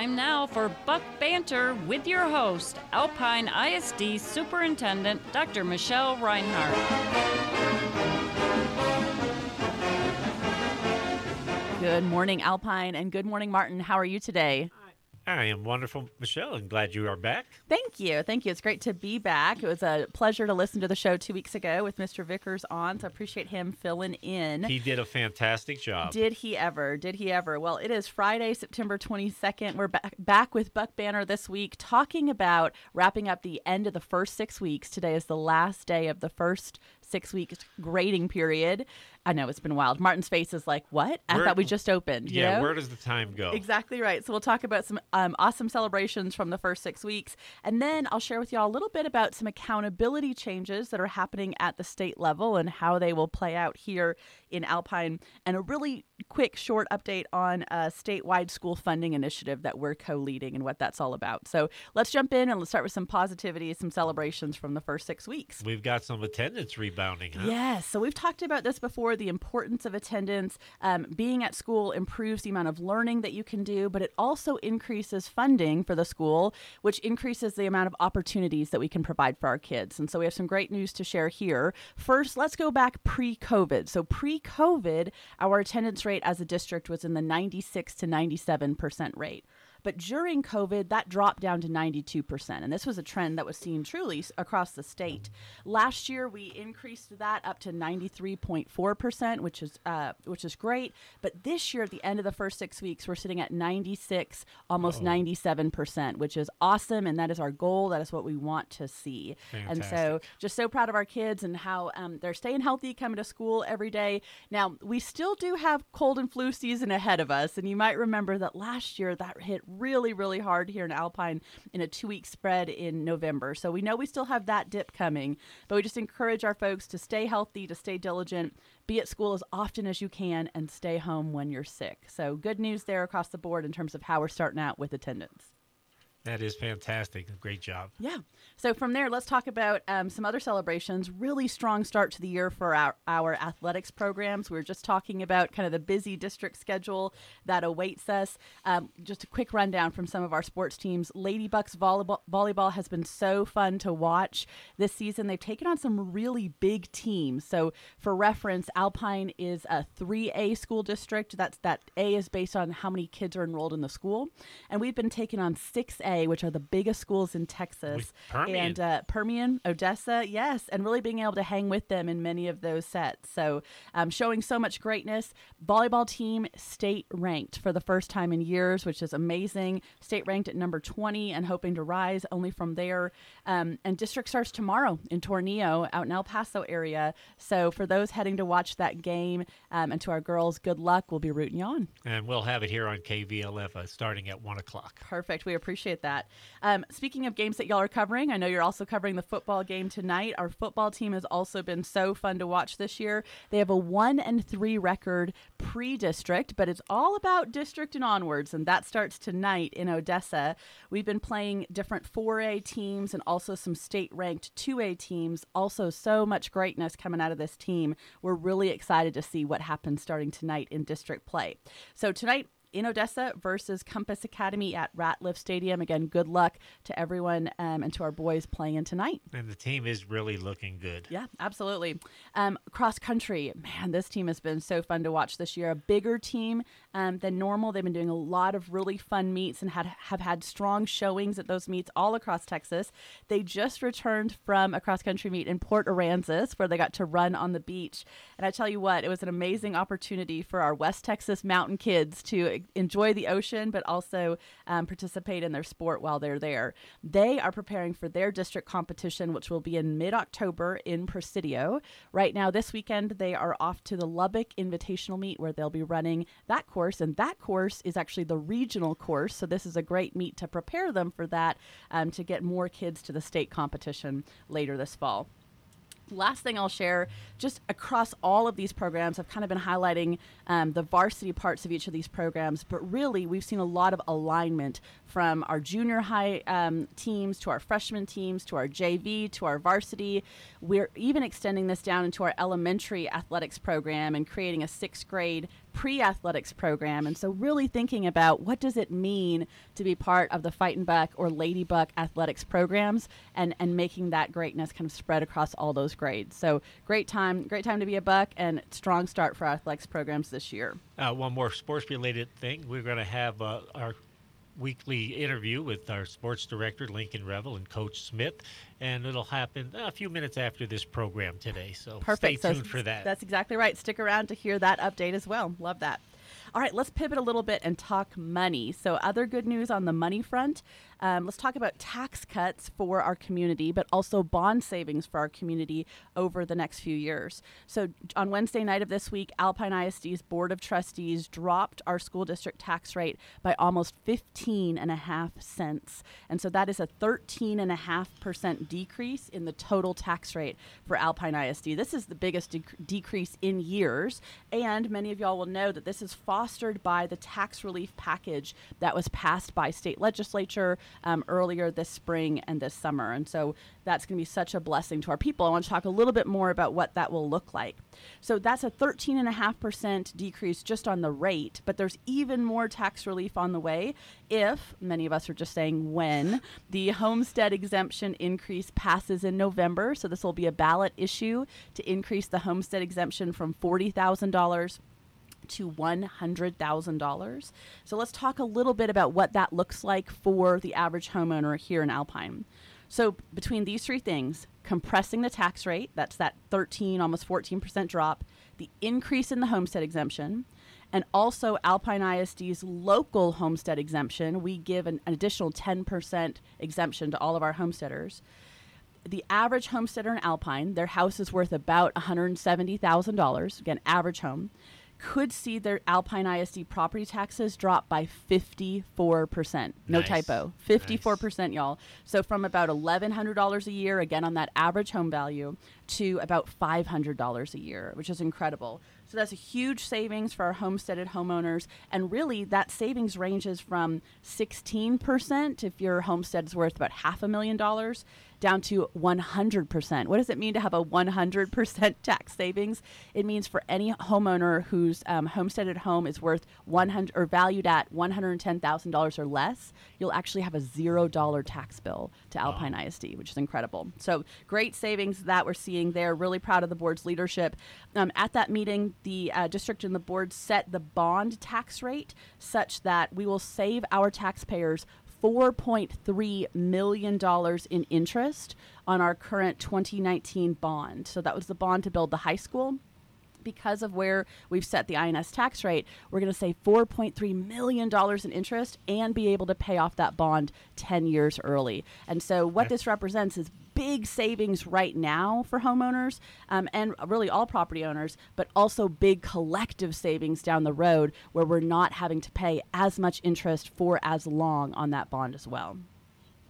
Time now for Buck Banter with your host, Alpine ISD Superintendent Dr. Michelle Reinhardt. Good morning, Alpine, and good morning, Martin. How are you today? I am wonderful, Michelle, and glad you are back. Thank you. Thank you. It's great to be back. It was a pleasure to listen to the show two weeks ago with Mr. Vickers on, so I appreciate him filling in. He did a fantastic job. Did he ever? Did he ever? Well, it is Friday, September 22nd. We're back, back with Buck Banter this week talking about wrapping up the end of the first six weeks. Today is the last day of the first six weeks grading period. I know it's been wild. Martin's face is like, "What? I Where- thought we just opened." you yeah, know? where does the time go? Exactly right. So we'll talk about some um, awesome celebrations from the first six weeks, and then I'll share with you all a little bit about some accountability changes that are happening at the state level and how they will play out here in Alpine, and a really quick, short update on a statewide school funding initiative that we're co-leading and what that's all about. So let's jump in and let's start with some positivity, some celebrations from the first six weeks. We've got some attendance rebounding, huh? Yes. So we've talked about this before the importance of attendance. Um, being at school improves the amount of learning that you can do, but it also increases funding for the school, which increases the amount of opportunities that we can provide for our kids. And so we have some great news to share here. First, let's go back pre COVID. So pre COVID, our attendance rate as a district was in the 96 to 97% rate. But during COVID, that dropped down to 92%. And this was a trend that was seen truly across the state. Last year, we increased that up to 93.4%, which is, uh, which is great. But this year, at the end of the first six weeks, we're sitting at 96, almost 97%, which is awesome. And that is our goal. That is what we want to see. And so, just so proud of our kids and how um, they're staying healthy, coming to school every day. Now, we still do have cold and flu season ahead of us. And you might remember that last year that hit really, really hard here in Alpine in a two week spread in November. So we know we still have that dip coming, but we just encourage our folks to stay healthy, to stay diligent, be at school as often as you can, and stay home when you're sick. So good news there across the board in terms of how we're starting out with attendance. That is fantastic. Great job. Yeah. So from there, let's talk about um, some other celebrations. Really strong start to the year for our, our athletics programs. We were just talking about kind of the busy district schedule that awaits us. Um, just a quick rundown from some of our sports teams. Ladybucks volleyball, volleyball has been so fun to watch this season. They've taken on some really big teams. So for reference, Alpine is a 3A school district. That's that A is based on how many kids are enrolled in the school, and we've been taking on 6A, which are the biggest schools in Texas and uh, Permian, Odessa, yes, and really being able to hang with them in many of those sets. So, um, showing so much greatness. Volleyball team state ranked for the first time in years, which is amazing. State ranked at number 20 and hoping to rise only from there. Um, and district starts tomorrow in Tornillo, out in El Paso area. So, for those heading to watch that game, um, and to our girls, good luck. We'll be rooting you on. And we'll have it here on KVLF uh, starting at 1 o'clock. Perfect. We appreciate that. Um, speaking of games that y'all are covering, I know you're also covering the football game tonight. Our football team has also been so fun to watch this year. They have a one and three record pre-district, but it's all about district and onwards, and that starts tonight in Odessa. We've been playing different 4A teams and also some state-ranked 2A teams. Also, so much greatness coming out of this team. We're really excited to see what happens starting tonight in district play. So tonight in Odessa versus Compass Academy at Ratliff Stadium. Again, good luck to everyone um, and to our boys playing tonight. And the team is really looking good. Yeah, absolutely. Um, cross country, man, this team has been so fun to watch this year. A bigger team um, than normal. They've been doing a lot of really fun meets and had have had strong showings at those meets all across Texas. They just returned from a cross country meet in Port Aransas where they got to run on the beach. And I tell you what, it was an amazing opportunity for our West Texas mountain kids to enjoy the ocean, but also um, participate in their sport while they're there. They are preparing for their district competition, which will be in mid October in Presidio. Right now, this weekend, they are off to the Lubbock Invitational Meet where they'll be running that course. And that course is actually the regional course. So, this is a great meet to prepare them for that um, to get more kids to the state competition later this fall last thing I'll share, just across all of these programs, I've kind of been highlighting um, the varsity parts of each of these programs, but really we've seen a lot of alignment from our junior high um, teams to our freshman teams to our JV to our varsity. We're even extending this down into our elementary athletics program and creating a sixth grade pre-athletics program. And so really thinking about what does it mean to be part of the fight and buck or lady buck athletics programs and and making that greatness kind of spread across all those grades. So great time great time to be a buck and strong start for athletics programs this year. Uh, one more sports related thing. We're going to have uh, our weekly interview with our sports director, Lincoln Revel, and Coach Smith. And it'll happen a few minutes after this program today. So Perfect. stay so tuned for that. That's exactly right. Stick around to hear that update as well. Love that. All right, let's pivot a little bit and talk money. So, other good news on the money front. Um, let's talk about tax cuts for our community, but also bond savings for our community over the next few years. So, on Wednesday night of this week, Alpine ISD's Board of Trustees dropped our school district tax rate by almost 15 and a half cents. And so, that is a 13 and a half percent decrease in the total tax rate for Alpine ISD. This is the biggest dec- decrease in years. And many of y'all will know that this is fostered by the tax relief package that was passed by state legislature um, earlier this spring and this summer. And so that's going to be such a blessing to our people. I want to talk a little bit more about what that will look like. So that's a 13.5% decrease just on the rate, but there's even more tax relief on the way if, many of us are just saying when, the homestead exemption increase passes in November. So this will be a ballot issue to increase the homestead exemption from $40,000 to $100,000. So let's talk a little bit about what that looks like for the average homeowner here in Alpine. So between these three things, compressing the tax rate, that's that 13 almost 14% drop, the increase in the homestead exemption, and also Alpine ISD's local homestead exemption, we give an, an additional 10% exemption to all of our homesteaders the average homesteader in Alpine, their house is worth about $170,000, again, average home could see their Alpine ISD property taxes drop by 54%. No Nice. typo. 54%, y'all. So from about $1,100 a year, again on that average home value, to about $500 a year, which is incredible. So that's a huge savings for our homesteaded homeowners. And really, that savings ranges from 16% if your homestead is worth about half a million dollars down to 100%. What does it mean to have a 100% tax savings? It means for any homeowner whose um, homesteaded home is worth 100 or valued at $110,000 or less, you'll actually have a $0 tax bill to Alpine ISD, which is incredible. So great savings that we're seeing there. Really proud of the board's leadership. Um, at that meeting, the uh, district and the board set the bond tax rate such that we will save our taxpayers $4.3 million in interest on our current 2019 bond. So that was the bond to build the high school. Because of where we've set the I&S tax rate, we're going to save $4.3 million in interest and be able to pay off that bond 10 years early. And so, what this represents is big savings right now for homeowners um, and really all property owners, but also big collective savings down the road where we're not having to pay as much interest for as long on that bond as well.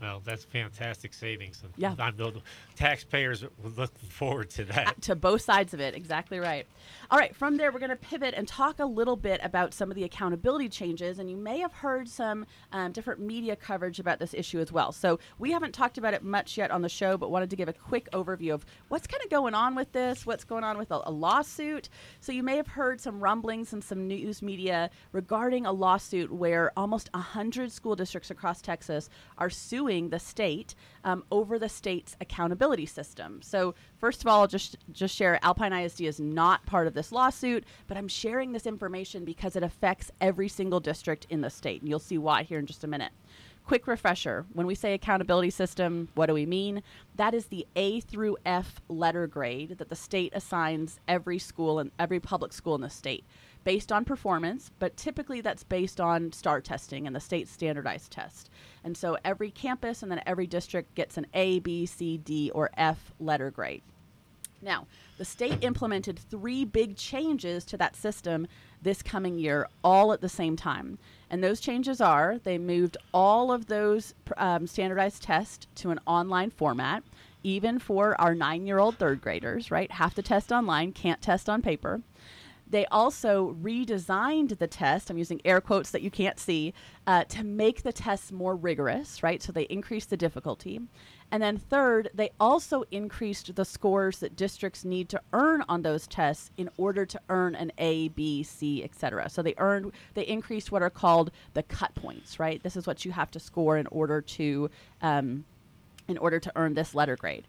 Well, that's fantastic savings. Yeah. I know the taxpayers are looking forward to that. to both sides of it. Exactly right. All right, from there, we're going to pivot and talk a little bit about some of the accountability changes. And you may have heard some um, different media coverage about this issue as well. So we haven't talked about it much yet on the show, but wanted to give a quick overview of what's kind of going on with this, what's going on with a, a lawsuit. So you may have heard some rumblings and some news media regarding a lawsuit where almost 100 school districts across Texas are suing the state um, over the state's accountability system. So first of all, I'll just just share Alpine ISD is not part of this lawsuit, but I'm sharing this information because it affects every single district in the state, and you'll see why here in just a minute. Quick refresher when we say accountability system, what do we mean? That is the A through F letter grade that the state assigns every school and every public school in the state based on performance, but typically that's based on STAAR testing and the state standardized test. And so every campus and then every district gets an A, B, C, D, or F letter grade. Now, the state implemented three big changes to that system this coming year, all at the same time. And those changes are they moved all of those um, standardized tests to an online format, even for our nine year old third graders, right? Have to test online, can't test on paper. They also redesigned the test. I'm using air quotes that you can't see uh, to make the tests more rigorous, right? So they increased the difficulty. And then third, they also increased the scores that districts need to earn on those tests in order to earn an A, B, C, etc. So they earned they increased what are called the cut points, right? This is what you have to score in order to um, in order to earn this letter grade.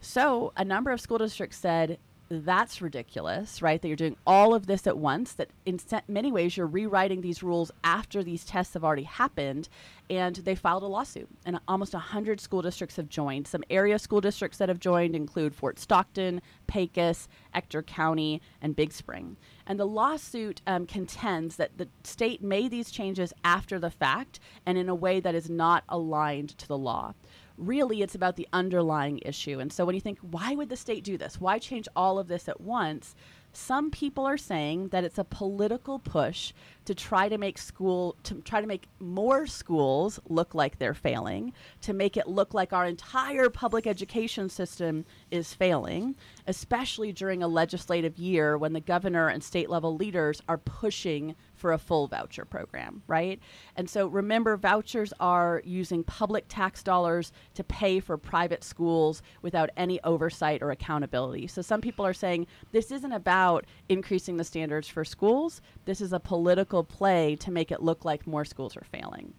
So a number of school districts said that's ridiculous, right? That you're doing all of this at once, that in many ways you're rewriting these rules after these tests have already happened. And they filed a lawsuit. And almost 100 school districts have joined. Some area school districts that have joined include Fort Stockton, Pecos, Ector County, and Big Spring. And the lawsuit um, contends that the state made these changes after the fact and in a way that is not aligned to the law really it's about the underlying issue. And so when you think, why would the state do this? Why change all of this at once? Some people are saying that it's a political push to try to make school to try to make more schools look like they're failing, to make it look like our entire public education system is failing, especially during a legislative year when the governor and state level leaders are pushing for a full voucher program, right? And so remember, vouchers are using public tax dollars to pay for private schools without any oversight or accountability. So some people are saying this isn't about increasing the standards for schools, this is a political play to make it look like more schools are failing.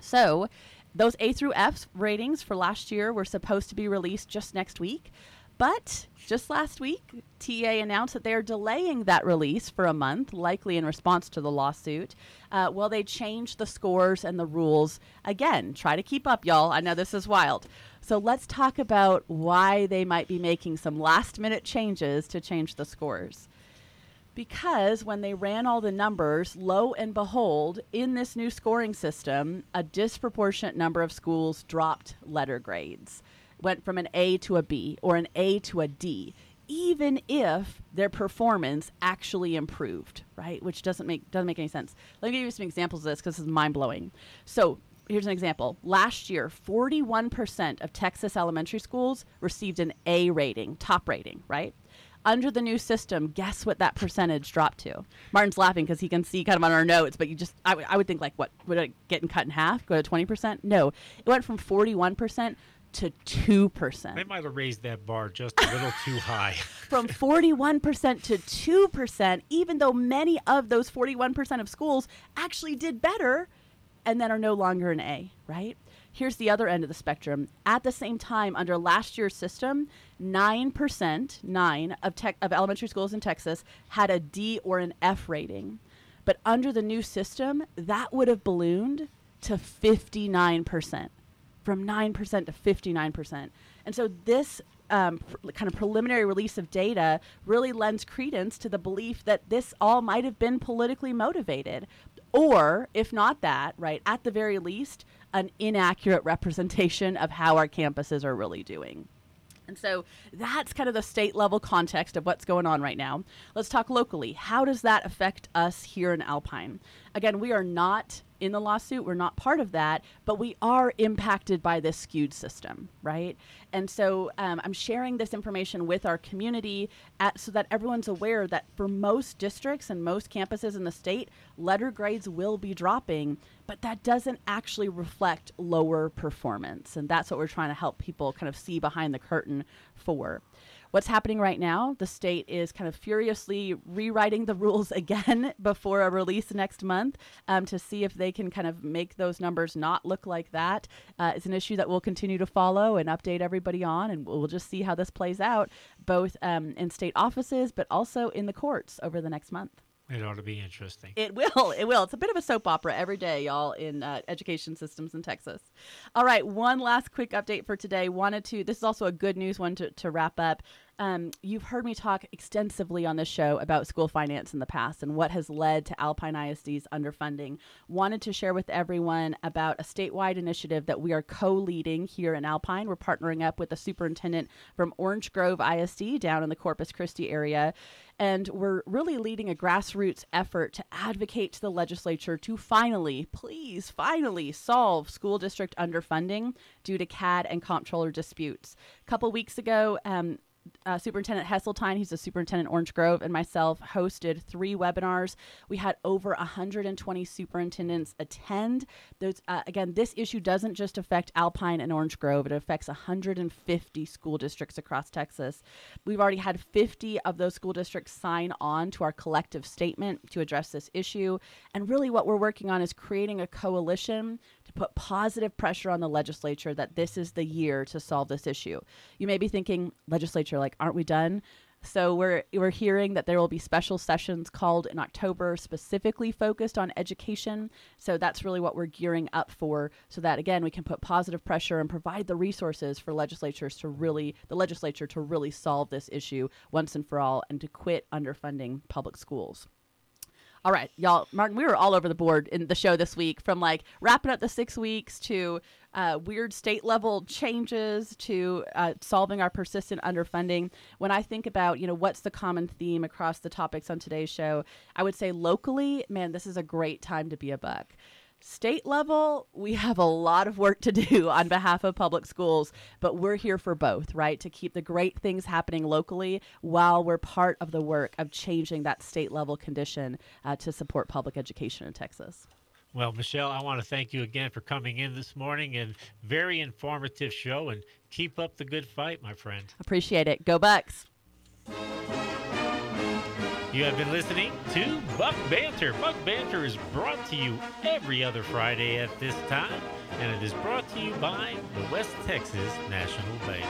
So, those A through F ratings for last year were supposed to be released just next week. But just last week, TEA announced that they are delaying that release for a month, likely in response to the lawsuit. Uh, well, they changed the scores and the rules again. Try to keep up, y'all. I know this is wild. So let's talk about why they might be making some last minute changes to change the scores. Because when they ran all the numbers, lo and behold, in this new scoring system, a disproportionate number of schools dropped letter grades went from an A to a B or an A to a D, even if their performance actually improved, right? Which doesn't make doesn't make any sense. Let me give you some examples of this because this is mind blowing. So here's an example. Last year, 41% of Texas elementary schools received an A rating, top rating, right? Under the new system, guess what that percentage dropped to? Martin's laughing because he can see kind of on our notes, but you just, I, w- I would think like, what, would it get cut in half, go to 20%? No, it went from 41% to 2%. They might have raised that bar just a little too high. From 41% to 2%, even though many of those 41% of schools actually did better and then are no longer an A, right? Here's the other end of the spectrum. At the same time, under last year's system, 9%, 9 of, of elementary schools in Texas had a D or an F rating. But under the new system, that would have ballooned to 59% from 9% to 59%. And so this um, pr- kind of preliminary release of data really lends credence to the belief that this all might have been politically motivated. Or, if not that, right, at the very least, an inaccurate representation of how our campuses are really doing. And so that's kind of the state level context of what's going on right now. Let's talk locally. How does that affect us here in Alpine? Again, we are not in the lawsuit. We're not part of that, but we are impacted by this skewed system, right? And so um, I'm sharing this information with our community at, so that everyone's aware that for most districts and most campuses in the state, letter grades will be dropping, but that doesn't actually reflect lower performance. And that's what we're trying to help people kind of see behind the curtain for. What's happening right now? The state is kind of furiously rewriting the rules again before a release next month um, to see if they can kind of make those numbers not look like that. Uh, it's an issue that we'll continue to follow and update everybody on, and we'll just see how this plays out, both um, in state offices but also in the courts over the next month. It ought to be interesting. It will. It will. It's a bit of a soap opera every day, y'all, in uh, education systems in Texas. All right. One last quick update for today. Wanted to, this is also a good news one to, to wrap up. Um, you've heard me talk extensively on this show about school finance in the past and what has led to Alpine ISD's underfunding. Wanted to share with everyone about a statewide initiative that we are co leading here in Alpine. We're partnering up with the superintendent from Orange Grove ISD down in the Corpus Christi area. And we're really leading a grassroots effort to advocate to the legislature to finally, please, finally solve school district underfunding due to CAD and comptroller disputes. A couple weeks ago, um, uh, Superintendent Hesseltine, he's the superintendent Orange Grove, and myself hosted three webinars. We had over 120 superintendents attend. Those uh, again, this issue doesn't just affect Alpine and Orange Grove; it affects 150 school districts across Texas. We've already had 50 of those school districts sign on to our collective statement to address this issue. And really, what we're working on is creating a coalition to put positive pressure on the legislature that this is the year to solve this issue. You may be thinking, legislature, like, aren't we done? So we're we're hearing that there will be special sessions called in October specifically focused on education. So that's really what we're gearing up for so that again we can put positive pressure and provide the resources for legislatures to really the legislature to really solve this issue once and for all and to quit underfunding public schools. All right, y'all. Martin, we were all over the board in the show this week, from like wrapping up the six weeks to uh, weird state level changes to uh, solving our persistent underfunding. When I think about, you know, what's the common theme across the topics on today's show, I would say locally, man, this is a great time to be a buck. State level, we have a lot of work to do on behalf of public schools, but we're here for both, right? To keep the great things happening locally while we're part of the work of changing that state level condition uh, to support public education in Texas. Well, Michelle, I want to thank you again for coming in this morning and very informative show and keep up the good fight, my friend. Appreciate it. Go Bucks. You have been listening to Buck Banter. Buck Banter is brought to you every other Friday at this time, and it is brought to you by the West Texas National Bank.